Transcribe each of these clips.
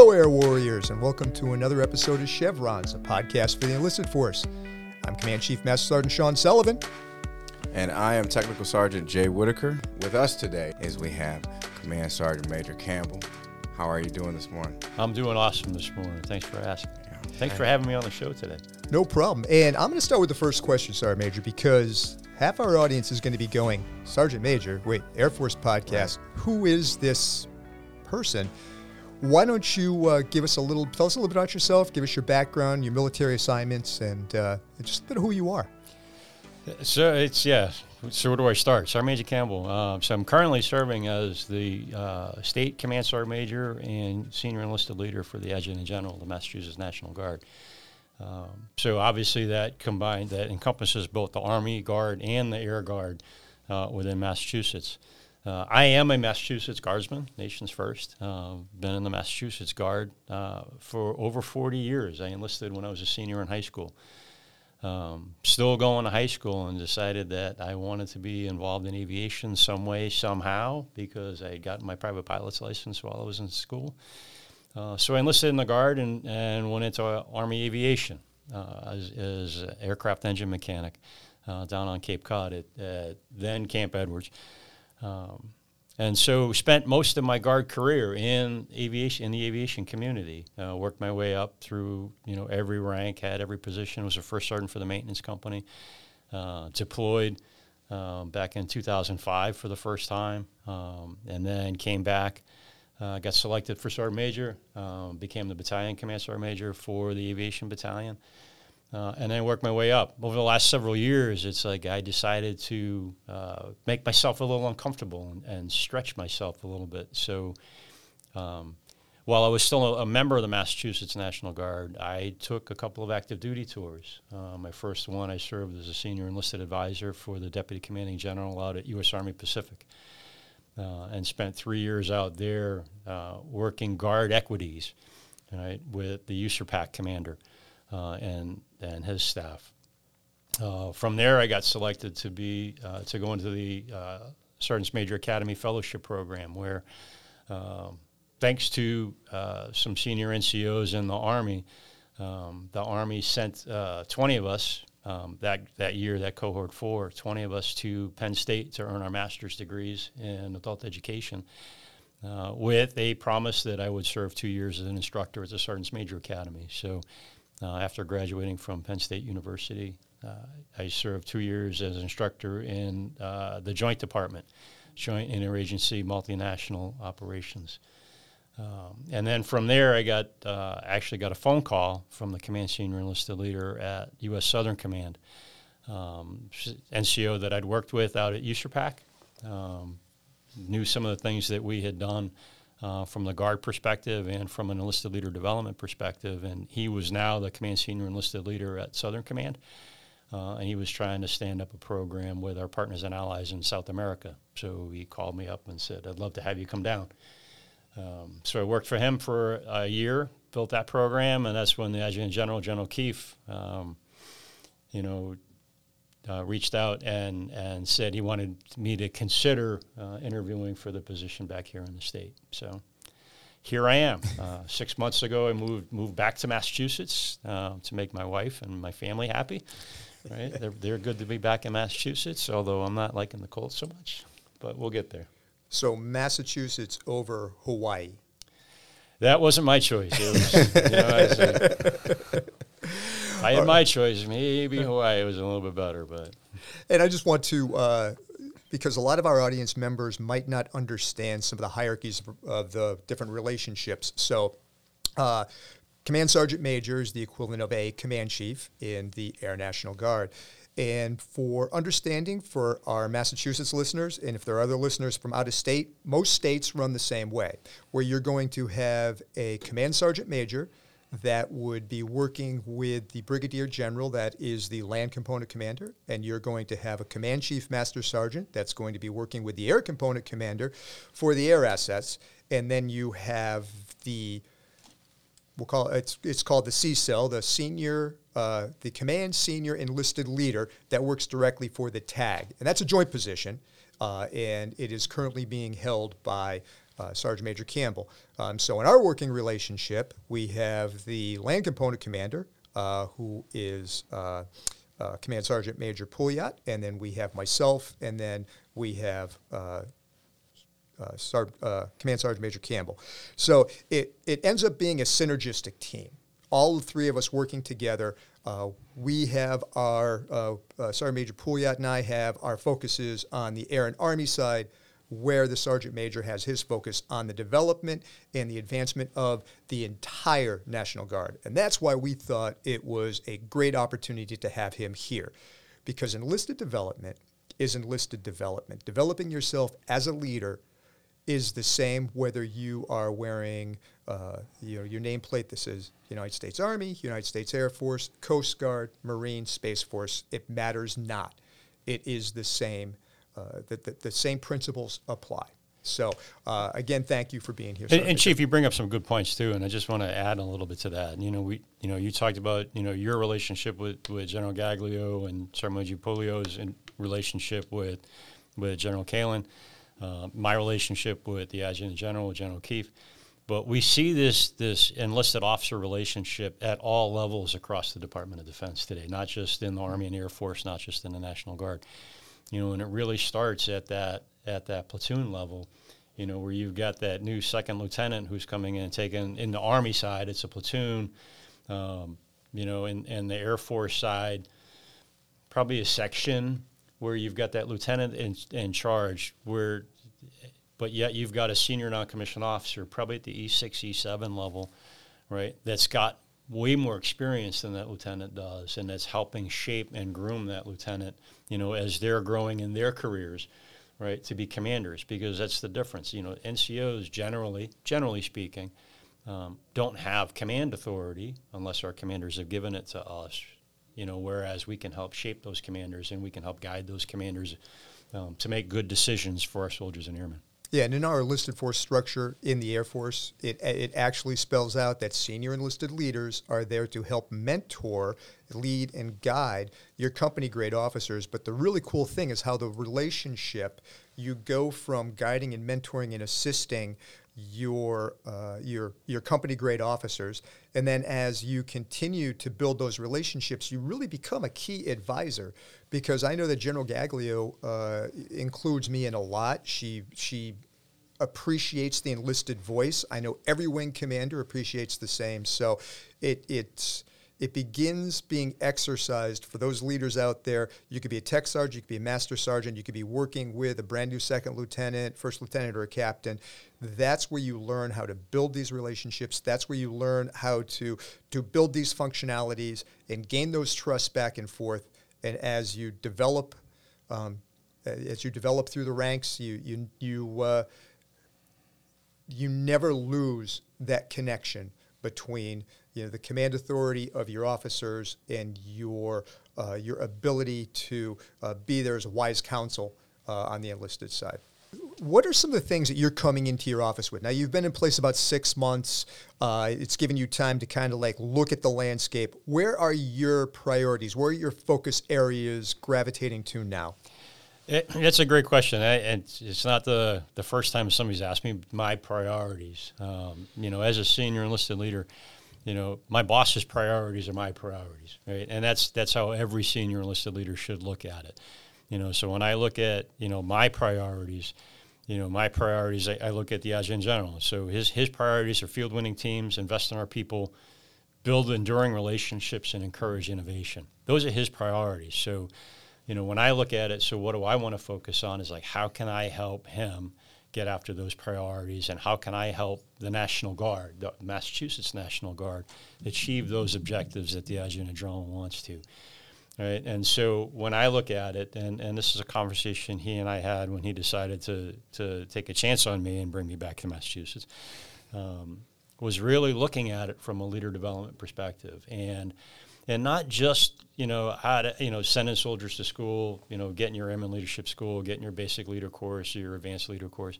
Hello, Air Warriors, and welcome to another episode of Chevrons, a podcast for the enlisted force. I'm Command Chief Master Sergeant Sean Sullivan. And I am Technical Sergeant Jay Whitaker. With us today is we have Command Sergeant Major Campbell. How are you doing this morning? I'm doing awesome this morning. Thanks for asking. Thanks for having me on the show today. No problem. And I'm going to start with the first question, Sergeant Major, because half our audience is going to be going, Sergeant Major, wait, Air Force podcast, who is this person? Why don't you uh, give us a little, tell us a little bit about yourself, give us your background, your military assignments, and uh, just a bit of who you are. So it's, yeah. So where do I start? Sergeant Major Campbell. Uh, so I'm currently serving as the uh, State Command Sergeant Major and Senior Enlisted Leader for the Adjutant General of the Massachusetts National Guard. Um, so obviously that combined, that encompasses both the Army Guard and the Air Guard uh, within Massachusetts. Uh, I am a Massachusetts Guardsman, nation's first. Uh, been in the Massachusetts Guard uh, for over 40 years. I enlisted when I was a senior in high school. Um, still going to high school and decided that I wanted to be involved in aviation some way, somehow, because I had gotten my private pilot's license while I was in school. Uh, so I enlisted in the Guard and, and went into Army aviation uh, as, as aircraft engine mechanic uh, down on Cape Cod at, at then Camp Edwards. Um, and so spent most of my guard career in aviation in the aviation community. Uh, worked my way up through you know every rank, had every position. Was a first sergeant for the maintenance company. Uh, deployed um, back in 2005 for the first time, um, and then came back. Uh, got selected for sergeant major. Um, became the battalion command sergeant major for the aviation battalion. Uh, and then work my way up. Over the last several years, it's like I decided to uh, make myself a little uncomfortable and, and, stretch myself a little bit. So, um, while I was still a, member of the Massachusetts National Guard, I took a couple of active duty tours. Uh, my first one, I served as a senior enlisted advisor for the Deputy Commanding General out at U.S. Army Pacific. Uh, and spent three years out there uh, working guard equities right, with the USARPAC commander uh, and and his staff. Uh, from there, I got selected to be uh, to go into the uh, Sergeant's Major Academy Fellowship Program, where, um, thanks to uh, some senior NCOs in the Army, um, the Army sent uh, 20 of us um, that that year, that cohort four, 20 of us to Penn State to earn our master's degrees in adult education. Uh, with a promise that I would serve two years as an instructor at the Sergeant's Major Academy. So after graduating from Penn State University, uh, I served two years as instructor in uh, the Joint Department, Joint Interagency Multinational Operations. Um, and then from there, I got uh, actually got a phone call from the command senior enlisted leader at U.S. Southern Command, um, NCO that I'd worked with out at USARPAC. Um, knew some of the things that we had done uh, from the guard perspective and from an enlisted leader development perspective. And he was now the command senior enlisted leader at Southern Command. Uh, and he was trying to stand up a program with our partners and allies in South America. So he called me up and said, I'd love to have you come down. Um, so I worked for him for a year, built that program, and that's when the Adjutant General, General Keefe, um, you know, uh, reached out and, and said he wanted me to consider uh, interviewing for the position back here in the state. So here I am. Uh, six months ago, I moved moved back to Massachusetts uh, to make my wife and my family happy. Right? they're, they're good to be back in Massachusetts, although I'm not liking the cold so much, but we'll get there. So Massachusetts over Hawaii. That wasn't my choice. It was, you know, I had my choice. Maybe Hawaii was a little bit better, but. And I just want to, uh, because a lot of our audience members might not understand some of the hierarchies of, the different relationships. So, uh, Command Sergeant Major is the equivalent of a command chief in the Air National Guard. And for understanding for our Massachusetts listeners, and if there are other listeners from out of state, most states run the same way, where you're going to have a command sergeant major that would be working with the brigadier general, that is the land component commander, and you're going to have a command chief master sergeant that's going to be working with the air component commander for the air assets, and then you have the we'll call it, it's, it's called the CSEL, the senior, uh, the command senior enlisted leader that works directly for the TAG, and that's a joint position, uh, and it is currently being held by uh, Sergeant Major Campbell. Um, so in our working relationship, we have the land component commander, uh, who is uh, uh, Command Sergeant Major Pouliot, and then we have myself, and then we have uh, uh, Sar- Command Sergeant Major Campbell. So it, it ends up being a synergistic team. All the three of us working together. We have our, Sergeant Major Pouliot and I have our focuses on the Air and Army side, where the Sergeant Major has his focus on the development and the advancement of the entire National Guard. And that's why we thought it was a great opportunity to have him here. Because enlisted development is enlisted development. Developing yourself as a leader is the same whether you are wearing uh, you know, your nameplate that says United States Army, United States Air Force, Coast Guard, Marine, Space Force. It matters not. It is the same. Uh, the, the, the, same principles apply. So uh, again, thank you for being here. And, and, Chief, you bring up some good points too, and I just want to add a little bit to that. You know, we, you know, you talked about you know your relationship with, with General Gaglio and Sergeant major Pouliot's relationship with with General Kalen uh, my relationship with the Adjutant General, General Keefe. But we see this this enlisted officer relationship at all levels across the Department of Defense today, not just in the Army and Air Force, not just in the National Guard. You know, and it really starts at that at that platoon level. You know, where you've got that new second lieutenant who's coming in and taking in the Army side, it's a platoon. Um, you know, and, and the Air Force side, probably a section where you've got that lieutenant in, in charge, where, but yet you've got a senior non-commissioned officer, probably at the E6, E7 level, right? That's got way more experience than that lieutenant does, and that's helping shape and groom that lieutenant, you know, as they're growing in their careers, right, to be commanders, because that's the difference. You know, NCOs generally, generally speaking, um, don't have command authority unless our commanders have given it to us, you know, whereas we can help shape those commanders and we can help guide those commanders um, to make good decisions for our soldiers and airmen. Yeah, and in our enlisted force structure in the Air Force, it, it actually spells out that senior enlisted leaders are there to help mentor, lead, and guide your company grade officers. But the really cool thing is how the relationship you go from guiding and mentoring and assisting your uh, your your company grade officers, and then as you continue to build those relationships, you really become a key advisor. Because I know that General Gaglio uh, includes me in a lot. She she appreciates the enlisted voice. I know every wing commander appreciates the same. So it it's it begins being exercised for those leaders out there. You could be a tech sergeant, you could be a master sergeant, you could be working with a brand new second lieutenant, first lieutenant, or a captain. That's where you learn how to build these relationships. That's where you learn how to, to build these functionalities and gain those trusts back and forth. And as you develop, um, as you develop through the ranks, you you you uh, you never lose that connection between you know, the command authority of your officers and your, uh, your ability to uh, be there as a wise counsel uh, on the enlisted side. What are some of the things that you're coming into your office with? Now, you've been in place about six months. Uh, it's given you time to kind of like look at the landscape. Where are your priorities? Where are your focus areas gravitating to now? It, it's a great question. I, and it's not the, the first time somebody's asked me my priorities. Um, you know, as a senior enlisted leader, you know, my boss's priorities are my priorities, right? And that's that's how every senior enlisted leader should look at it. You know, so when I look at you know my priorities, you know my priorities, I, I look at the adjutant general. So his his priorities are field winning teams, invest in our people, build enduring relationships, and encourage innovation. Those are his priorities. So, you know, when I look at it, so what do I want to focus on? Is like how can I help him get after those priorities and how can I help the National Guard, the Massachusetts National Guard, achieve those objectives that the Adjutant General wants to. Right? And so when I look at it, and, and this is a conversation he and I had when he decided to, to take a chance on me and bring me back to Massachusetts, um, was really looking at it from a leader development perspective. And and not just you know how to you know sending soldiers to school, you know getting your airman leadership school, getting your basic leader course, your advanced leader course,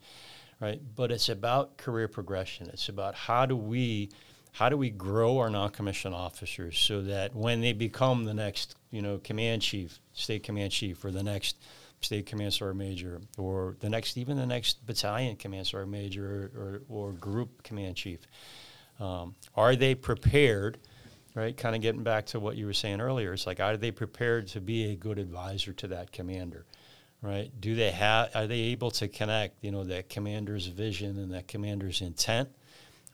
right? But it's about career progression. It's about how do we how do we grow our non-commissioned officers so that when they become the next you know command chief, state command chief, or the next state command sergeant major or the next, even the next battalion command sergeant major or, or, or group command chief. Um, are they prepared? Right, kind of getting back to what you were saying earlier. It's like, are they prepared to be a good advisor to that commander? Right? Do they have? Are they able to connect? You know, that commander's vision and that commander's intent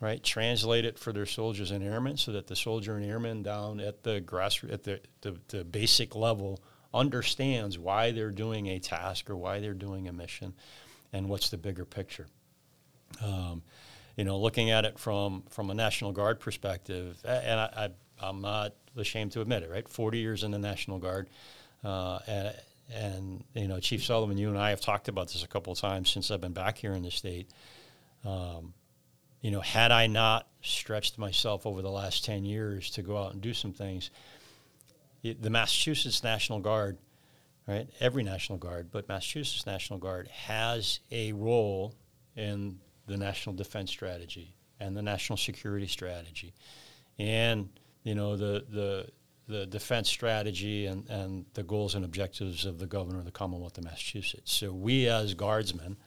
right? Translate it for their soldiers and airmen so that the soldier and airman down at the grass at the, the, the, basic level understands why they're doing a task or why they're doing a mission and what's the bigger picture. Um, you know, looking at it from from a National Guard perspective, and I, I, am not ashamed to admit it, right? 40 years in the National Guard, uh, and, and you know, Chief Sullivan, you and I have talked about this a couple of times since I've been back here in the state. Um, you know, had I not stretched myself over the last 10 years to go out and do some things, the Massachusetts National Guard, right, every National Guard, but Massachusetts National Guard has a role in the national defense strategy and the national security strategy and, you know, the, the, the defense strategy and, and the goals and objectives of the governor of the Commonwealth of Massachusetts. So we as guardsmen –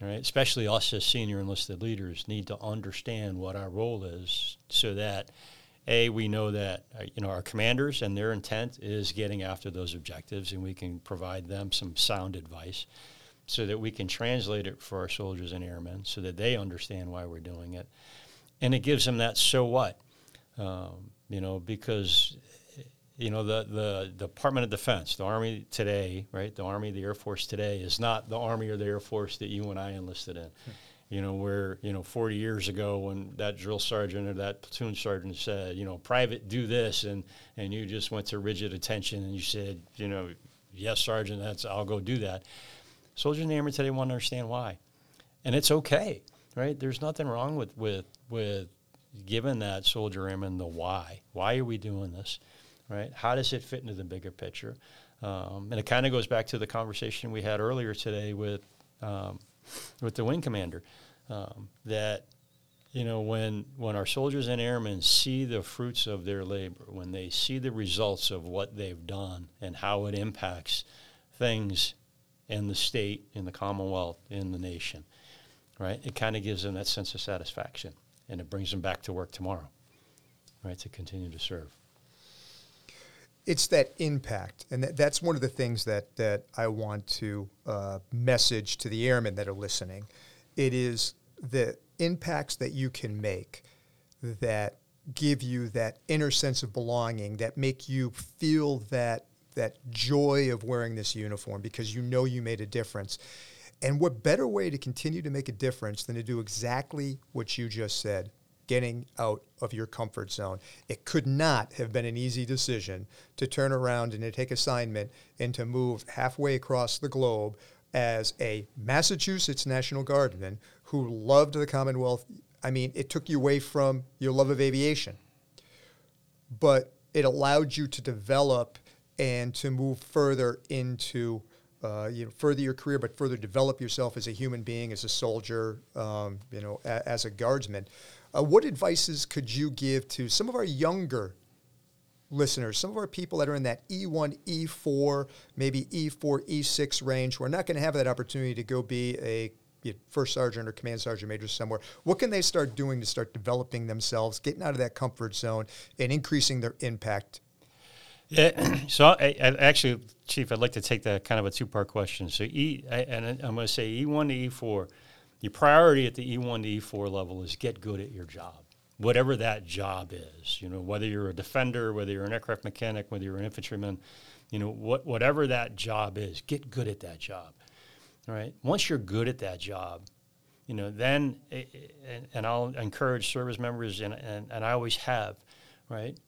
right? Especially us as senior enlisted leaders need to understand what our role is, so that a we know that uh, you know our commanders and their intent is getting after those objectives, and we can provide them some sound advice, so that we can translate it for our soldiers and airmen, so that they understand why we're doing it, and it gives them that so what, um, you know, because you know the the Department of Defense, the Army today, right? The Army, the Air Force today is not the Army or the Air Force that you and I enlisted in. Hmm. You know, where you know 40 years ago when that drill sergeant or that platoon sergeant said, you know, private do this, and and you just went to rigid attention and you said, you know, yes, sergeant, that's I'll go do that. Soldiers in the Army today want to understand why, and it's okay, right? There's nothing wrong with with with giving that soldier airman the why. Why are we doing this? right? How does it fit into the bigger picture? Um, and it kind of goes back to the conversation we had earlier today with um, with the wing commander um, that you know when when our soldiers and airmen see the fruits of their labor, when they see the results of what they've done and how it impacts things in the state, in the Commonwealth, in the nation, right? It kind of gives them that sense of satisfaction, and it brings them back to work tomorrow, right, to continue to serve it's that impact, and that, that's one of the things that that I want to uh, message to the airmen that are listening. It is the impacts that you can make that give you that inner sense of belonging, that make you feel that that joy of wearing this uniform because you know you made a difference. And what better way to continue to make a difference than to do exactly what you just said? getting out of your comfort zone. It could not have been an easy decision to turn around and to take assignment and to move halfway across the globe as a Massachusetts National Guardsman who loved the Commonwealth. I mean, it took you away from your love of aviation, but it allowed you to develop and to move further into. Uh, you know, further your career, but further develop yourself as a human being, as a soldier, um, you know, a, as a guardsman. Uh, what advices could you give to some of our younger listeners, some of our people that are in that E1, E4, maybe E4, E6 range, who are not going to have that opportunity to go be a first sergeant or command sergeant major somewhere. What can they start doing to start developing themselves, getting out of that comfort zone, and increasing their impact? Yeah, so I, I actually, Chief, I'd like to take that kind of a two-part question. So E, I, and I'm going to say E1 to E4 your priority at the E1 to E4 level is get good at your job, whatever that job is. You know, whether you're a defender, whether you're an aircraft mechanic, whether you're an infantryman, you know, what, whatever that job is, get good at that job. All right. Once you're good at that job, you know, then, eh, eh, and, and, I'll encourage service members, and, and, and I always have, right?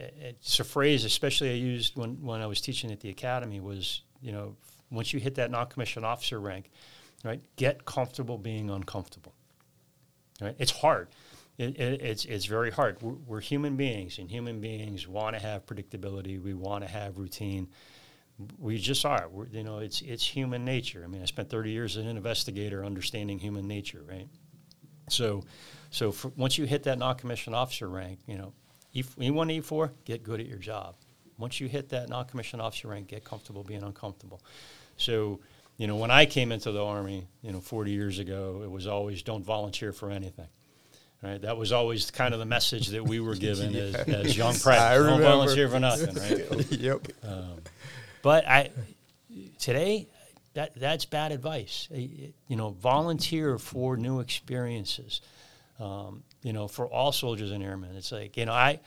It's a phrase, especially I used when, when I was teaching at the academy, was, you know, once you hit that non-commissioned officer rank, right? Get comfortable being uncomfortable. Right? It's hard. It, it, it's it's very hard. We're, we're, human beings, and human beings want to have predictability. We want to have routine. We just are. We're, you know, it's it's human nature. I mean, I spent 30 years as an investigator understanding human nature, right? So, so for, once you hit that non-commissioned officer rank, you know, E1, to E4, get good at your job. Once you hit that non-commissioned officer rank, get comfortable being uncomfortable. So, you know, when I came into the Army, you know, 40 years ago, it was always don't volunteer for anything. Right, that was always kind of the message that we were given yeah. as, as young prep. Don't volunteer for nothing, right? yep. Um, but I today that that's bad advice. You know, volunteer for new experiences. Um, you know, for all soldiers and airmen, it's like you know I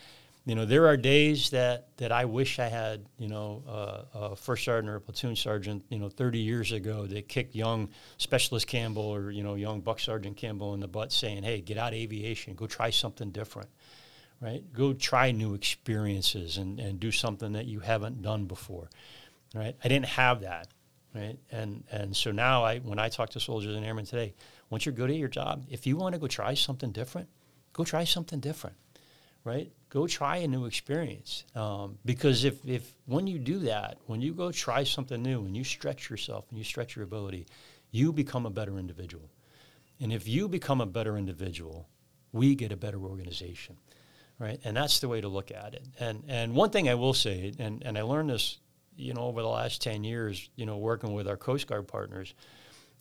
you know, there are days that, that I wish I had, you know, uh, a first sergeant or a platoon sergeant, you know, 30 years ago that kicked young Specialist Campbell or, you know, young Buck Sergeant Campbell in the butt saying, hey, get out of aviation, go try something different, right? Go try new experiences and, and do something that you haven't done before, right? I didn't have that, right? And, and so now I, when I talk to soldiers and airmen today, once you're good at your job, if you want to go try something different, go try something different right? Go try a new experience. Um, because if, if when you do that, when you go try something new and you stretch yourself and you stretch your ability, you become a better individual. And if you become a better individual, we get a better organization, right? And that's the way to look at it. And and one thing I will say, and, and I learned this, you know, over the last 10 years, you know, working with our Coast Guard partners,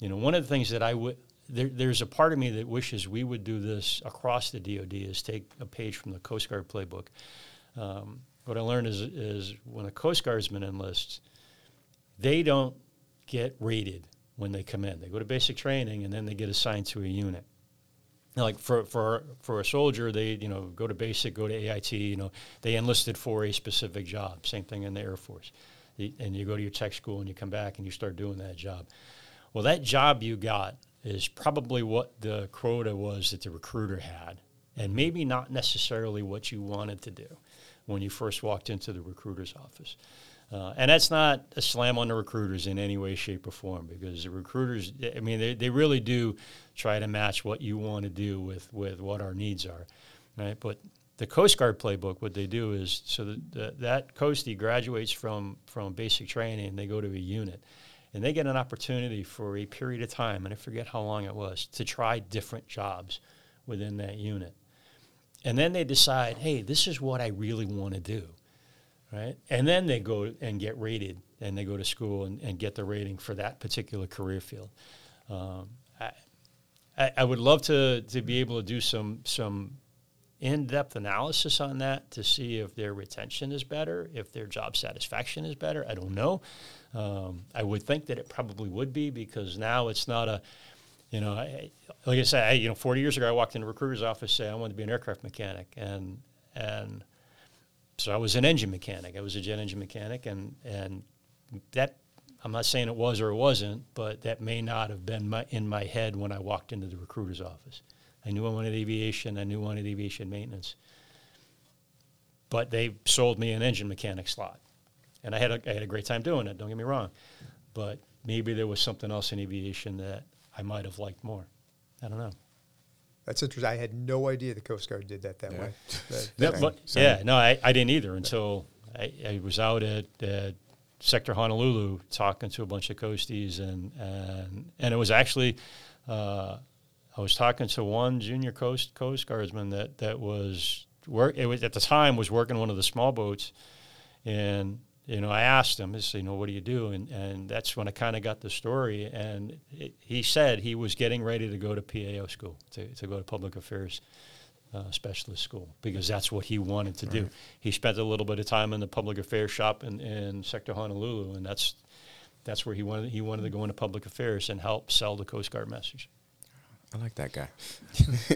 you know, one of the things that I would there, there's a part of me that wishes we would do this across the DoD is take a page from the Coast Guard playbook. Um, what I learned is, is when a Coast Guardsman enlists, they don't get rated when they come in. They go to basic training and then they get assigned to a unit. like for, for for a soldier, they you know go to basic, go to AIT. You know they enlisted for a specific job. Same thing in the Air Force, and you go to your tech school and you come back and you start doing that job. Well, that job you got is probably what the quota was that the recruiter had, and maybe not necessarily what you wanted to do when you first walked into the recruiter's office. Uh, and that's not a slam on the recruiters in any way, shape, or form because the recruiters, I mean, they, they really do try to match what you want to do with, with what our needs are, right? But the Coast Guard playbook, what they do is so that, that, that Coastie graduates from, from basic training and they go to a unit and they get an opportunity for a period of time, and I forget how long it was, to try different jobs within that unit. And then they decide, hey, this is what I really want to do, right? And then they go and get rated, and they go to school and, and get the rating for that particular career field. Um, I, I would love to, to be able to do some some in-depth analysis on that to see if their retention is better, if their job satisfaction is better. I don't know. Um, I would think that it probably would be because now it's not a, you know, I, like I said, I, you know, 40 years ago I walked into a recruiter's office saying I wanted to be an aircraft mechanic, and and so I was an engine mechanic. I was a jet engine mechanic, and and that I'm not saying it was or it wasn't, but that may not have been my, in my head when I walked into the recruiter's office. I knew I wanted aviation. I knew I wanted aviation maintenance. But they sold me an engine mechanic slot. And I had, a, I had a great time doing it, don't get me wrong. But maybe there was something else in aviation that I might have liked more. I don't know. That's interesting. I had no idea the Coast Guard did that that yeah. way. That, yeah, but, yeah, no, I, I didn't either until I, I was out at, at Sector Honolulu talking to a bunch of coasties, and and, and it was actually uh, I was talking to one junior coast coast guardsman that that was work. It was at the time was working one of the small boats, and you know I asked him, "This, you know, what do you do?" And and that's when I kind of got the story. And it, he said he was getting ready to go to PAO school to to go to public affairs. Uh, specialist school because that's what he wanted to right. do. He spent a little bit of time in the public affairs shop in, in Sector Honolulu, and that's that's where he wanted he wanted to go into public affairs and help sell the Coast Guard message. I like that guy.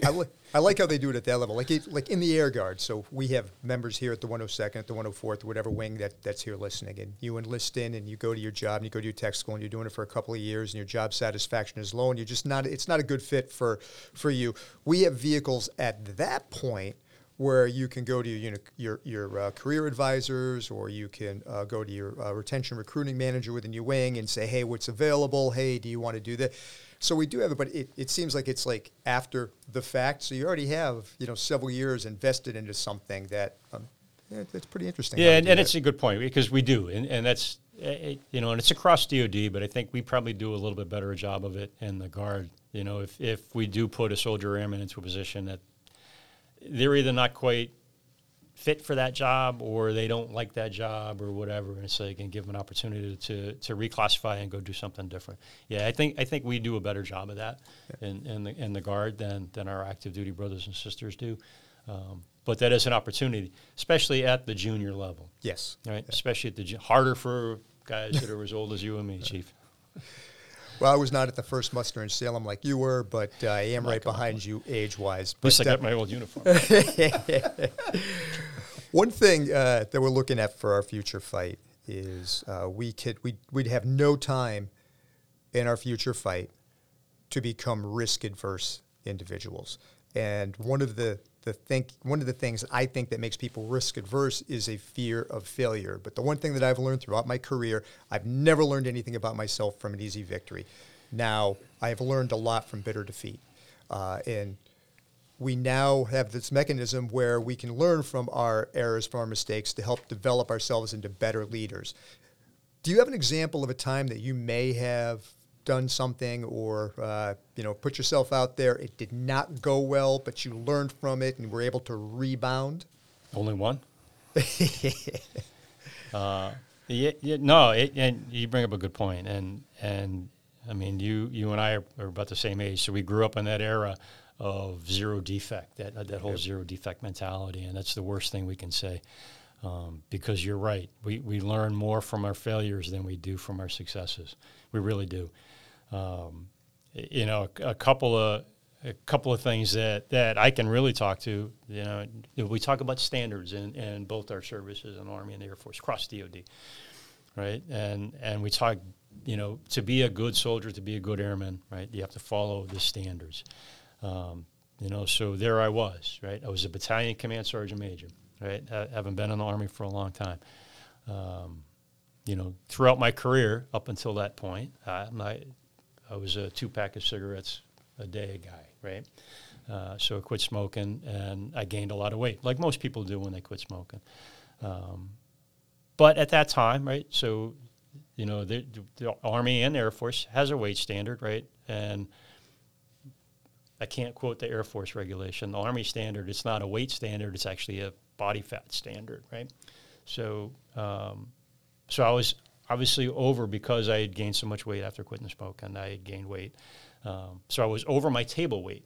I, li- I like how they do it at that level, like it, like in the Air Guard. So we have members here at the 102nd, at the 104th, whatever wing that, that's here listening, and you enlist in, and you go to your job, and you go to your tech school, and you're doing it for a couple of years, and your job satisfaction is low, and you're just not. It's not a good fit for for you. We have vehicles at that point where you can go to your your, your uh, career advisors or you can uh, go to your uh, retention recruiting manager within your wing and say, hey, what's available? Hey, do you want to do that? So we do have it, but it, it seems like it's like after the fact. So you already have you know several years invested into something that um, yeah, that's pretty interesting. Yeah, and, and it's a good point because we do, and, and that's it, eh, eh, you know, and it's across DoD, but I think we probably do a little bit better a job of it in the Guard. You know, if if we do put a soldier airman into a position that they're either not quite fit for that job or they don't like that job or whatever and so they can give them an opportunity to, to reclassify and go do something different. Yeah i think i think we do a better job of that yeah. in, in the in the guard than than our active duty brothers and sisters do. Um, but that is an opportunity especially at the junior level. Yes. Right? Yeah. especially at the harder for guys that are as old as you and me chief well, I was not at the first muster in Salem like you were, but uh, I am right behind you age wise. At least I got my old uniform. One thing uh, that we're looking at for our future fight is uh, we could we we'd have no time in our future fight to become risk adverse individuals. And one of the the think one of the things I think that makes people risk adverse is a fear of failure. But the one thing that I've learned throughout my career, I've never learned anything about myself from an easy victory. Now I have learned a lot from bitter defeat, uh, and we now have this mechanism where we can learn from our errors, from our mistakes, to help develop ourselves into better leaders. Do you have an example of a time that you may have done something or uh, you know put yourself out there. It did not go well, but you learned from it and were able to rebound. Only one. uh, yeah, yeah, no, it, and you bring up a good point, and and I mean you you and I are, are, about the same age, so we grew up in that era of zero defect, that that whole yep. zero defect mentality, and that's the worst thing we can say. Um, because you're right, we, we learn more from our failures than we do from our successes. We really do. Um, you know, a, a, couple of a couple of things that, that I can really talk to. You know, we talk about standards in, in both our services, in Army and the Air Force, cross DoD, right? And and we talk, you know, to be a good soldier, to be a good airman, right? You have to follow the standards. Um, you know, so there I was, right? I was a battalion command sergeant major, right? I haven't been in the Army for a long time. Um, you know, throughout my career up until that point, uh, my I was a two pack of cigarettes a day guy, right? Uh, so I quit smoking and I gained a lot of weight, like most people do when they quit smoking. Um, but at that time, right? So, you know, the, the, Army and the Air Force has a weight standard, right? And I can't quote the Air Force regulation. The Army standard, it's not a weight standard; it's actually a body fat standard, right? So, um, so I was obviously over because I had gained so much weight after quitting the smoke, and I had gained weight, um, so I was over my table weight,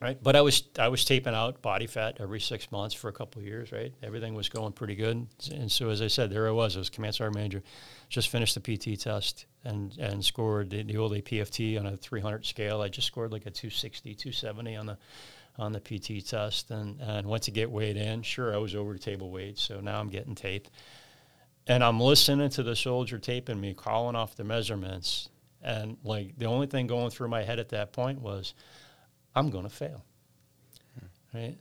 right? But I was I was taping out body fat every six months for a couple of years, right? Everything was going pretty good, and so as I said, there I was. I was command sergeant major, just finished the PT test and and scored the, the old APFT on a 300 scale. I just scored like a 260, 270 on the on the PT test, and and went to get weighed in. Sure, I was over table weight, so now I'm getting taped and I'm listening to the soldier taping me, calling off the measurements, and like the only thing going through my head at that point was, I'm going to fail, hmm. right?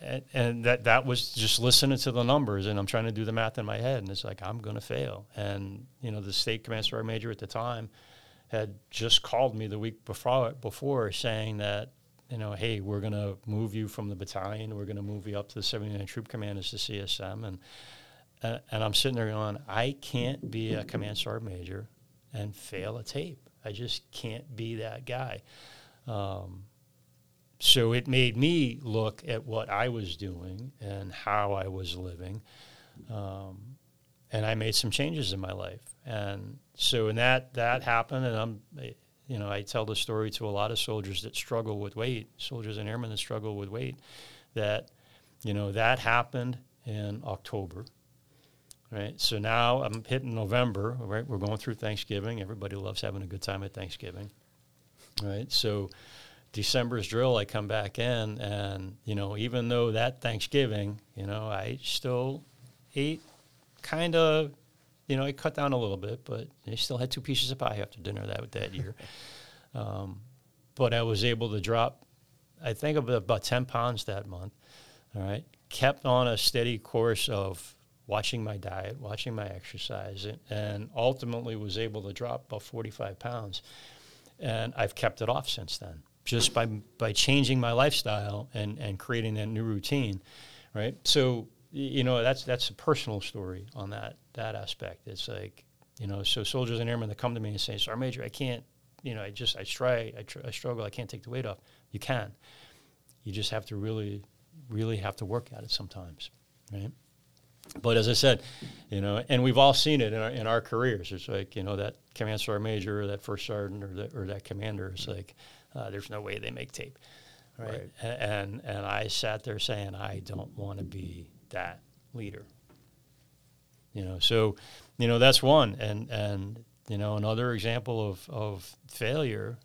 And, and, that that was just listening to the numbers, and I'm trying to do the math in my head, and it's like I'm going to fail. And you know, the state command sergeant major at the time had just called me the week before before saying that you know, hey, we're going to move you from the battalion, we're going to move you up to the 79 Troop Command as the CSM, and and, and I'm sitting there going, I can't be a command sergeant major and fail a tape. I just can't be that guy. Um, so it made me look at what I was doing and how I was living. Um, and I made some changes in my life. And so when that, that happened, and I'm, you know, I tell the story to a lot of soldiers that struggle with weight, soldiers and airmen that struggle with weight, that, you know, that happened in October right? So now I'm hitting November, right? We're going through Thanksgiving. Everybody loves having a good time at Thanksgiving, right? So December's drill, I come back in, and you know, even though that Thanksgiving, you know, I still ate kind of, you know, I cut down a little bit, but I still had two pieces of pie after dinner that that year. um, but I was able to drop, I think, about ten pounds that month. All right, kept on a steady course of watching my diet, watching my exercise, and, and ultimately was able to drop about 45 pounds. And I've kept it off since then, just by by changing my lifestyle and and creating that new routine, right? So you know that's that's a personal story on that that aspect. It's like you know, so soldiers and airmen that come to me and say, "Sergeant Major, I can't, you know, I just I try, I, tr- I struggle, I can't take the weight off." You can. You just have to really really have to work at it sometimes, right? But as I said, you know, and we've all seen it in our, in our careers. It's like you know that command sergeant major or that first sergeant or that or that commander. It's like uh, there's no way they make tape, right? Right. And and I sat there saying I don't want to be that leader. You know, so you know that's one, and and you know another example of of failure,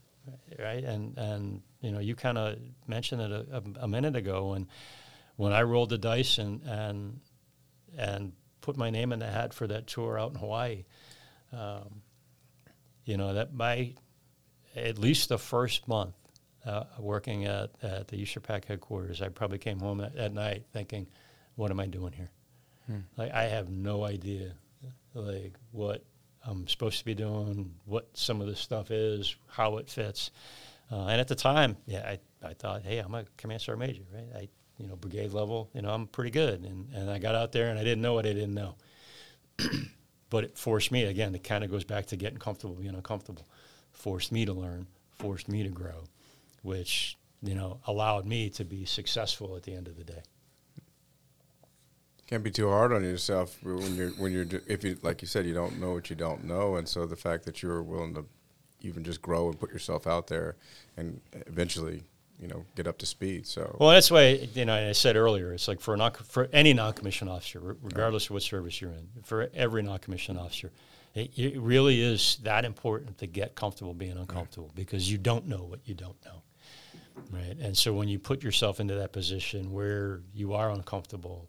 right? And and you know you kind of mentioned it a, a, a minute ago when when I rolled the dice and and and put my name in the hat for that tour out in Hawaii. Um, you know that my at least the first month uh, working at, at the USARPAC headquarters, I probably came home at, at night thinking, "What am I doing here? Like I have no idea, like what I'm supposed to be doing, what some of this stuff is, how it fits." Uh, and at the time, yeah, I, I thought, "Hey, I'm a command sergeant major, right? I, you know, brigade level, you know, I'm pretty good." And and I got out there and I didn't know what I didn't know. but it forced me again. It kind of goes back to getting comfortable, being uncomfortable. Forced me to learn, forced me to grow, which you know allowed me to be successful at the end of the day. Can't be too hard on yourself when you're when you're if you like you said you don't know what you don't know, and so the fact that you're willing to even just grow and put yourself out there, and eventually you know get up to speed. So Well, that's why you know I said earlier. It's like for a non for any non-commissioned officer, re- regardless of what service you're in, for every non-commissioned officer, it, it really is that important to get comfortable being uncomfortable because you don't know what you don't know, right? And so when you put yourself into that position where you are uncomfortable,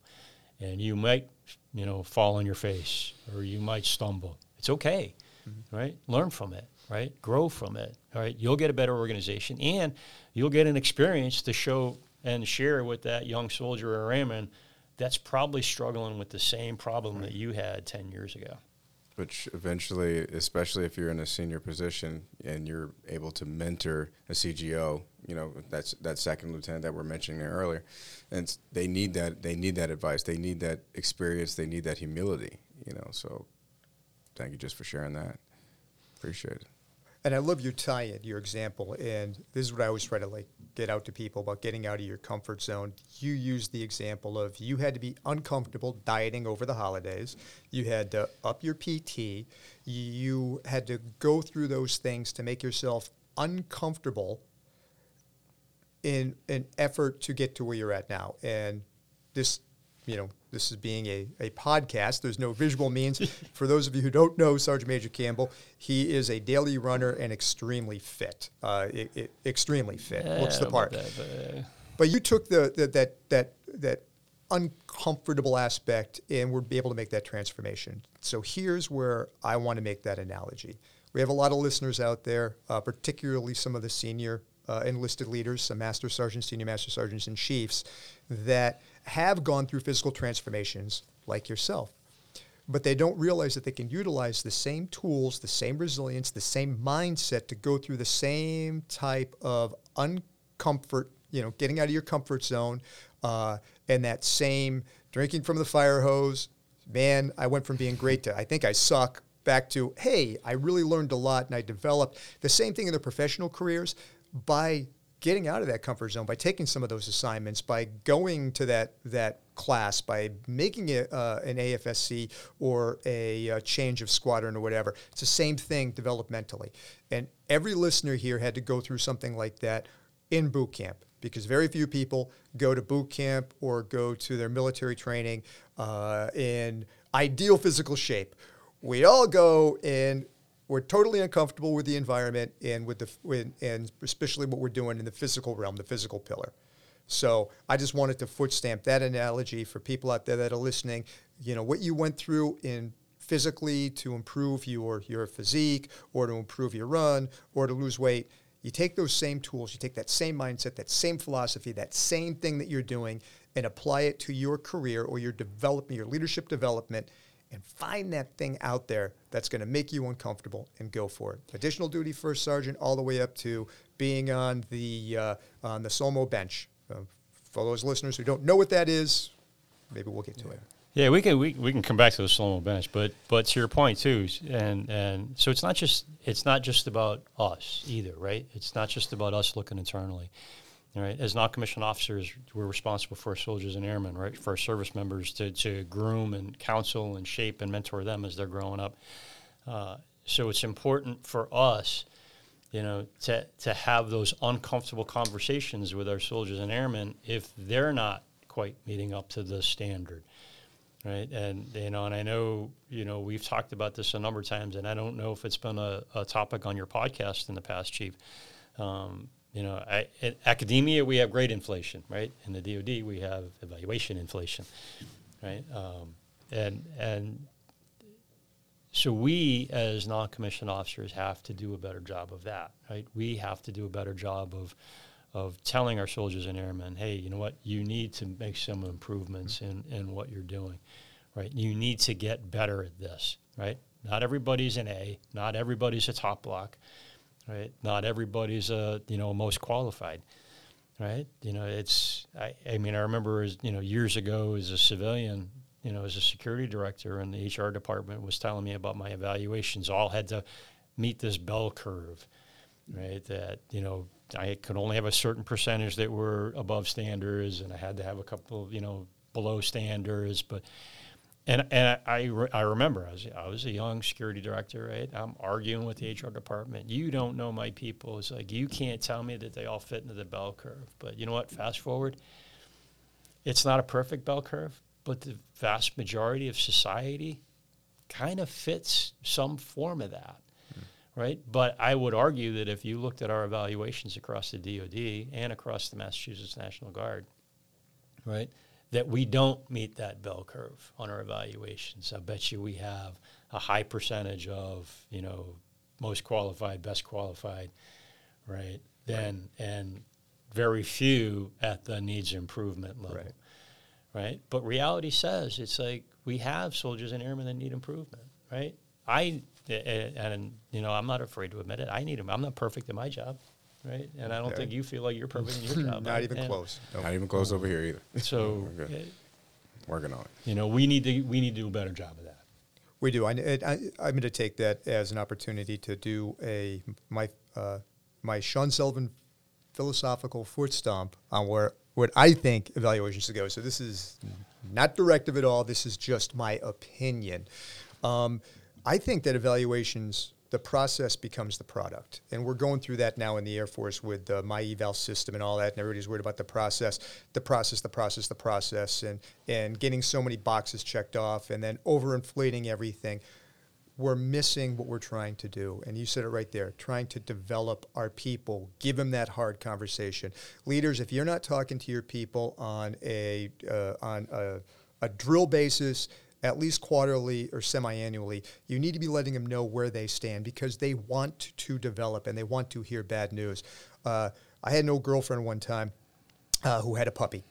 and you might you know fall on your face or you might stumble, it's okay, mm-hmm. right? Learn from it, right? Grow from it, all right? You'll get a better organization and you'll get an experience to show and share with that young soldier or airman that's probably struggling with the same problem that you had 10 years ago. Which eventually, especially if you're in a senior position and you're able to mentor a CGO, you know that's that second lieutenant that we're mentioning earlier, and they need that they need that advice, they need that experience, they need that humility, you know. So, thank you just for sharing that. Appreciate it. And I love your tie-in, your example, and this is what I always try to like get out to people about getting out of your comfort zone. You use the example of you had to be uncomfortable dieting over the holidays. You had to up your PT. You had to go through those things to make yourself uncomfortable in an effort to get to where you're at now. And this, you know, this is being a, a podcast. There's no visual means. For those of you who don't know Sergeant Major Campbell, he is a daily runner and extremely fit. Uh, i i extremely fit. Looks the Yeah, part. but, uh, But you took the, the that that that uncomfortable aspect and were able to make that transformation. So here's where I want to make that analogy. We have a lot of listeners out there, uh, particularly some of the senior uh, enlisted leaders, some master sergeants, senior master sergeants, and chiefs that have gone through physical transformations like yourself but they don't realize that they can utilize the same tools, the same resilience, the same mindset to go through the same type of uncomfort, you know, getting out of your comfort zone, uh, and that same drinking from the fire hose. Man, I went from being great to I think I suck back to hey, I really learned a lot and I developed the same thing in their professional careers by getting out of that comfort zone by taking some of those assignments by going to that that class by making it uh, an AFSC or a, uh change of squadron or whatever it's the same thing developmentally. And every listener here had to go through something like that in boot camp because very few people go to boot camp or go to their military training uh, in ideal physical shape. We all go in we're totally uncomfortable with the environment and with the with, and especially what we're doing in the physical realm, the physical pillar. So I just wanted to foot stamp that analogy for people out there that are listening. You know what you went through in physically to improve your your physique or to improve your run or to lose weight. You take those same tools, you take that same mindset, that same philosophy, that same thing that you're doing, and apply it to your career or your development, your leadership development, and find that thing out there that's going to make you uncomfortable and go for it. Additional duty first sergeant, all the way up to being on the uh, on the SOMO bench. Uh, for those listeners who don't know what that is, maybe we'll get to it. Yeah, we can we, we can come back to the slow mo bench, but but to your point too, and and so it's not just it's not just about us either, right? It's not just about us looking internally. Right? As non-commissioned officers, we're responsible for our soldiers and airmen, right? For our service members to, to groom and counsel and shape and mentor them as they're growing up. Uh, so it's important for us, you know, to to have those uncomfortable conversations with our soldiers and airmen if they're not quite meeting up to the standard, right? And you know, and I know you know we've talked about this a number of times, and I don't know if it's been a, a topic on your podcast in the past, Chief. Um, you know, I, in academia we have grade inflation, right? In the DoD we have evaluation inflation, right? Um, and and so we as non-commissioned officers have to do a better job of that, right? We have to do a better job of of telling our soldiers and airmen, hey, you know what, you need to make some improvements in, in what you're doing, right? You need to get better at this, right? Not everybody's an A, not everybody's a top block, right? Not everybody's a you know most qualified, right? You know, it's I, I mean I remember as you know years ago as a civilian, you know, as a security director in the HR department was telling me about my evaluations all had to meet this bell curve, right? That you know I could only have a certain percentage that were above standards, and I had to have a couple, you know, below standards, but and and I, I remember I was I was a young security director, right? I'm arguing with the HR department. You don't know my people. It's like you can't tell me that they all fit into the bell curve. But you know what? Fast forward. It's not a perfect bell curve, but the vast majority of society kind of fits some form of that, hmm. right? But I would argue that if you looked at our evaluations across the DoD and across the Massachusetts National Guard, right? That we don't meet that bell curve on our evaluations. I bet you we have a high percentage of, you know, most qualified, best qualified, right? Then and very few at the needs improvement level. Right. Right. But reality says it's like we have soldiers and airmen that need improvement, right? I and, and you know, I'm not afraid to admit it. I need them. I'm not perfect at my job right? And I don't Okay. think you feel like you're perfect in your job. Not right? even And close. Nope. Not even close over here either. So, We're good. uh, Working on it. you know, we need to we need to do a better job of that. We do. I, I, I'm going to take that as an opportunity to do a my uh, my Sean Sullivan philosophical foot stomp on where what I think evaluations should go. So this is not directive at all. This is just my opinion. Um, I think that evaluations, the process becomes the product, and we're going through that now in the Air Force with the my eval system and all that. And everybody's worried about the process, the process, the process, the process, and and getting so many boxes checked off, and then overinflating everything we're missing what we're trying to do. And you said it right there trying to develop our people, give them that hard conversation. Leaders, if you're not talking to your people on a, uh, on a, a drill basis, at least quarterly or semi-annually, you need to be letting them know where they stand because they want to develop and they want to hear bad news. Uh, I had an old girlfriend one time uh, who had a puppy,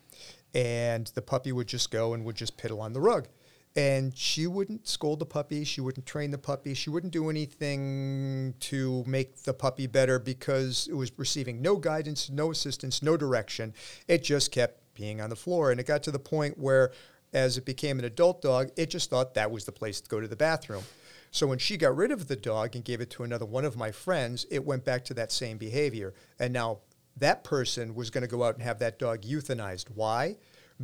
and the puppy would just go and would just piddle on the rug. And she wouldn't scold the puppy. She wouldn't train the puppy. She wouldn't do anything to make the puppy better because it was receiving no guidance, no assistance, no direction. It just kept peeing on the floor. And it got to the point where, as it became an adult dog, it just thought that was the place to go to the bathroom. So when she got rid of the dog and gave it to another one of my friends, it went back to that same behavior. And now that person was going to go out and have that dog euthanized. Why?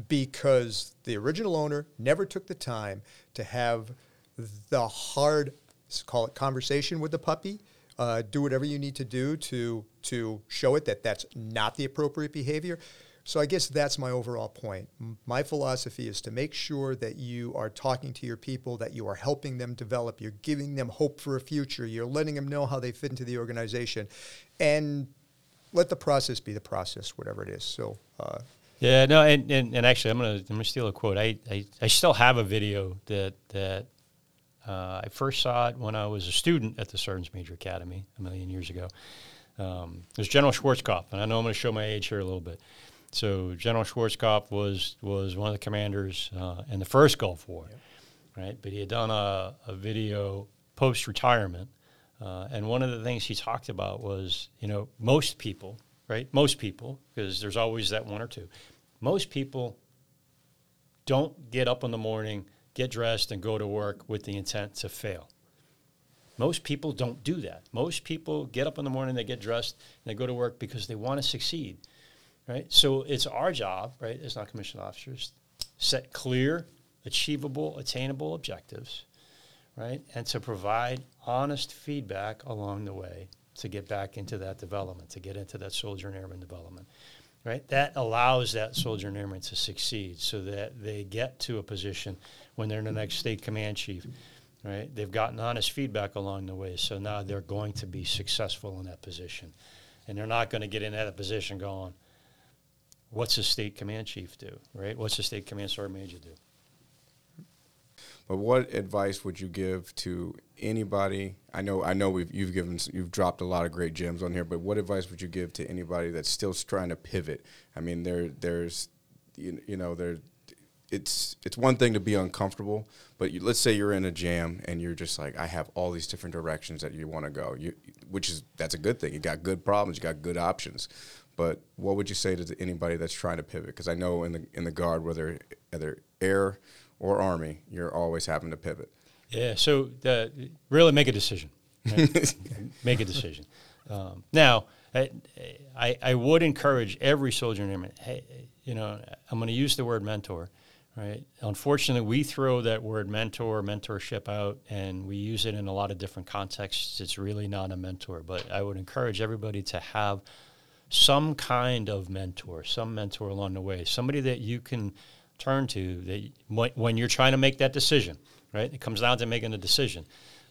Because the original owner never took the time to have the hard, call it conversation with the puppy. Uh, do whatever you need to do to to show it that that's not the appropriate behavior. So I guess that's my overall point. My philosophy is to make sure that you are talking to your people, that you are helping them develop, you're giving them hope for a future, you're letting them know how they fit into the organization, and let the process be the process, whatever it is. So. Uh, Yeah, no, and, and, and actually, I'm gonna I'm gonna steal a quote. I, I, I still have a video that that uh, I first saw it when I was a student at the Sergeant's Major Academy a million years ago. Um, it was General Schwarzkopf, and I know I'm to show my age here a little bit. So General Schwarzkopf was was one of the commanders uh, in the first Gulf War, right? But he had done a, a video post retirement, uh, and one of the things he talked about was, you know, most people, right? Most people, because there's always that one or two. Most people don't get up in the morning, get dressed, and go to work with the intent to fail. Most people don't do that. Most people get up in the morning, they get dressed, and they go to work because they want to succeed, right? So it's our job, right, as non-commissioned officers, set clear, achievable, attainable objectives, right, and to provide honest feedback along the way to get back into that development, to get into that soldier and airman development, right? That allows that soldier and airman to succeed, so that they get to a position when they're in the next state command chief. Right, they've gotten honest feedback along the way, so now they're going to be successful in that position, and they're not going to get in that position going, what's a state command chief do, right? What's a state command sergeant major do? But what advice would you give to anybody? I know, I know, we've you've given you've dropped a lot of great gems on here. But what advice would you give to anybody that's still trying to pivot? I mean, there there's you, you know there it's it's one thing to be uncomfortable, but you, let's say you're in a jam and you're just like, I have all these different directions that you want to go. You, which is that's a good thing. You got good problems. You got good options. But what would you say to anybody that's trying to pivot? Because I know in the in the guard, whether either air or army, you're always having to pivot. Yeah. So the, really make a decision. Right? make a decision. Um, now, I, I, I would encourage every soldier and airman. Hey, you know, I'm going to use the word mentor. Right. Unfortunately, we throw that word mentor, mentorship out, and we use it in a lot of different contexts. It's really not a mentor, but I would encourage everybody to have some kind of mentor, some mentor along the way, somebody that you can turn to that when you're trying to make that decision. Right. It comes down to making a decision.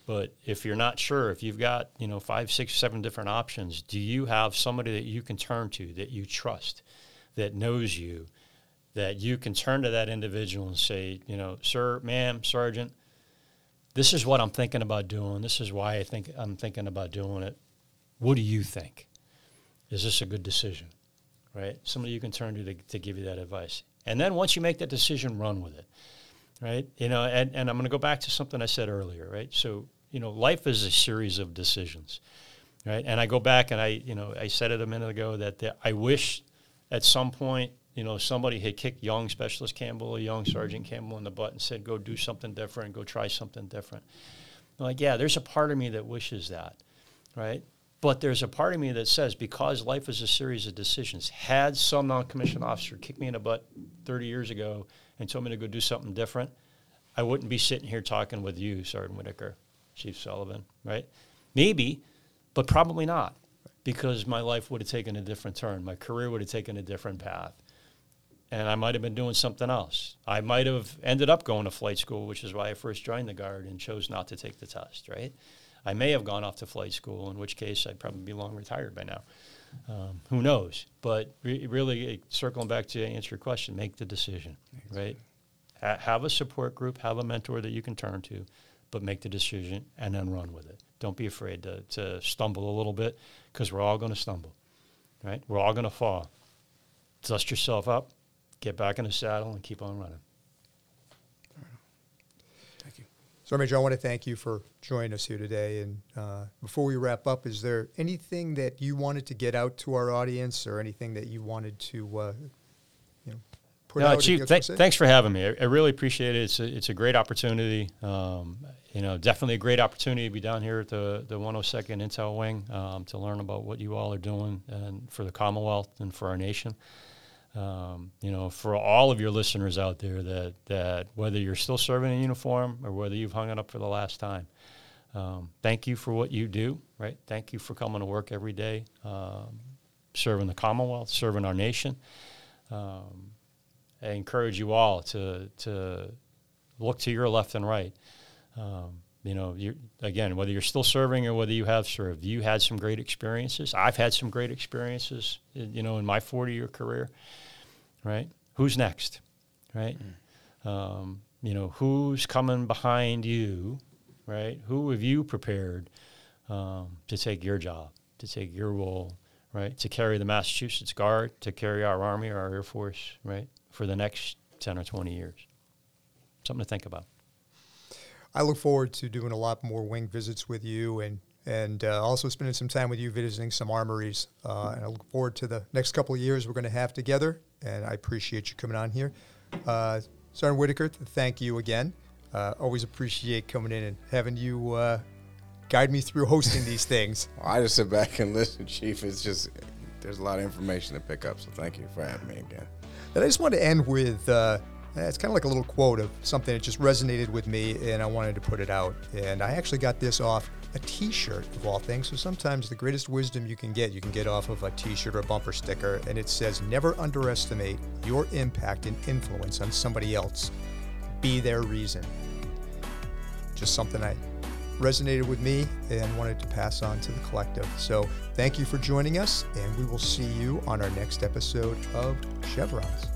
But if you're not sure, if you've got you know five, six, seven different options, do you have somebody that you can turn to that you trust, that knows you? that you can turn to that individual and say, you know, sir, ma'am, sergeant, this is what I'm thinking about doing. This is why I think I'm thinking about doing it. What do you think? Is this a good decision? Right? Somebody you can turn to, to to, give you that advice. And then once you make that decision, run with it. Right? You know, and, and I'm going to go back to something I said earlier, right? So, you know, life is a series of decisions. Right? And I go back and I, you know, I said it a minute ago that the, I wish at some point you know, somebody had kicked young Specialist Campbell, young Sergeant Campbell in the butt and said, go do something different, go try something different. I'm like, yeah, there's a part of me that wishes that, right? But there's a part of me that says, because life is a series of decisions, had some non commissioned officer kicked me in the butt 30 years ago and told me to go do something different, I wouldn't be sitting here talking with you, Sergeant Whitaker, Chief Sullivan, right? Maybe, but probably not, because my life would have taken a different turn. My career would have taken a different path and I might have been doing something else. I might have ended up going to flight school, which is why I first joined the Guard and chose not to take the test, right? I may have gone off to flight school, in which case I'd probably be long retired by now. Um, who knows? But re- really, circling back to answer your question, make the decision, right? Ha- have a support group, have a mentor that you can turn to, but make the decision and then run with it. Don't be afraid to, to stumble a little bit because we're all going to stumble, right? We're all going to fall. Dust yourself up, get back in the saddle and keep on running. Thank you. So, Major, I want to thank you for joining us here today. And uh, before we wrap up, is there anything that you wanted to get out to our audience, or anything that you wanted to, uh, you know, put out? no, out? Chief, th- thanks for having me. I, I, really appreciate it. It's a, it's a great opportunity. Um, you know, definitely a great opportunity to be down here at the, the 102nd Intel Wing um, to learn about what you all are doing and for the Commonwealth and for our nation um, you know, for all of your listeners out there that, that whether you're still serving in uniform or whether you've hung it up for the last time, um, thank you for what you do, right? Thank you for coming to work every day, um, serving the Commonwealth, serving our nation. Um, I encourage you all to, to look to your left and right. Um, you know, again, whether you're still serving or whether you have served, you had some great experiences. I've had some great experiences, you know, in my 40 year career right? Who's next, right? Mm. Um, you know, who's coming behind you, right? Who have you prepared um, to take your job, to take your role, right? To carry the Massachusetts Guard, to carry our Army or our Air Force, right? For the next 10 or 20 years. Something to think about. I look forward to doing a lot more wing visits with you and and uh, also spending some time with you visiting some armories. Uh, and I look forward to the next couple of years we're going to have together. And I appreciate you coming on here. Uh, Sergeant Whitaker, thank you again. Uh, always appreciate coming in and having you uh, guide me through hosting these things. Well, I just sit back and listen, Chief. It's just there's a lot of information to pick up. So thank you for having me again. And I just want to end with uh, it's kind of like a little quote of something that just resonated with me, and I wanted to put it out. And I actually got this off a T-shirt of all things. So sometimes the greatest wisdom you can get, you can get off of a T-shirt or a bumper sticker, and it says, "Never underestimate your impact and influence on somebody else. Be their reason." Just something I resonated with me and wanted to pass on to the collective. So thank you for joining us, and we will see you on our next episode of Chevrons.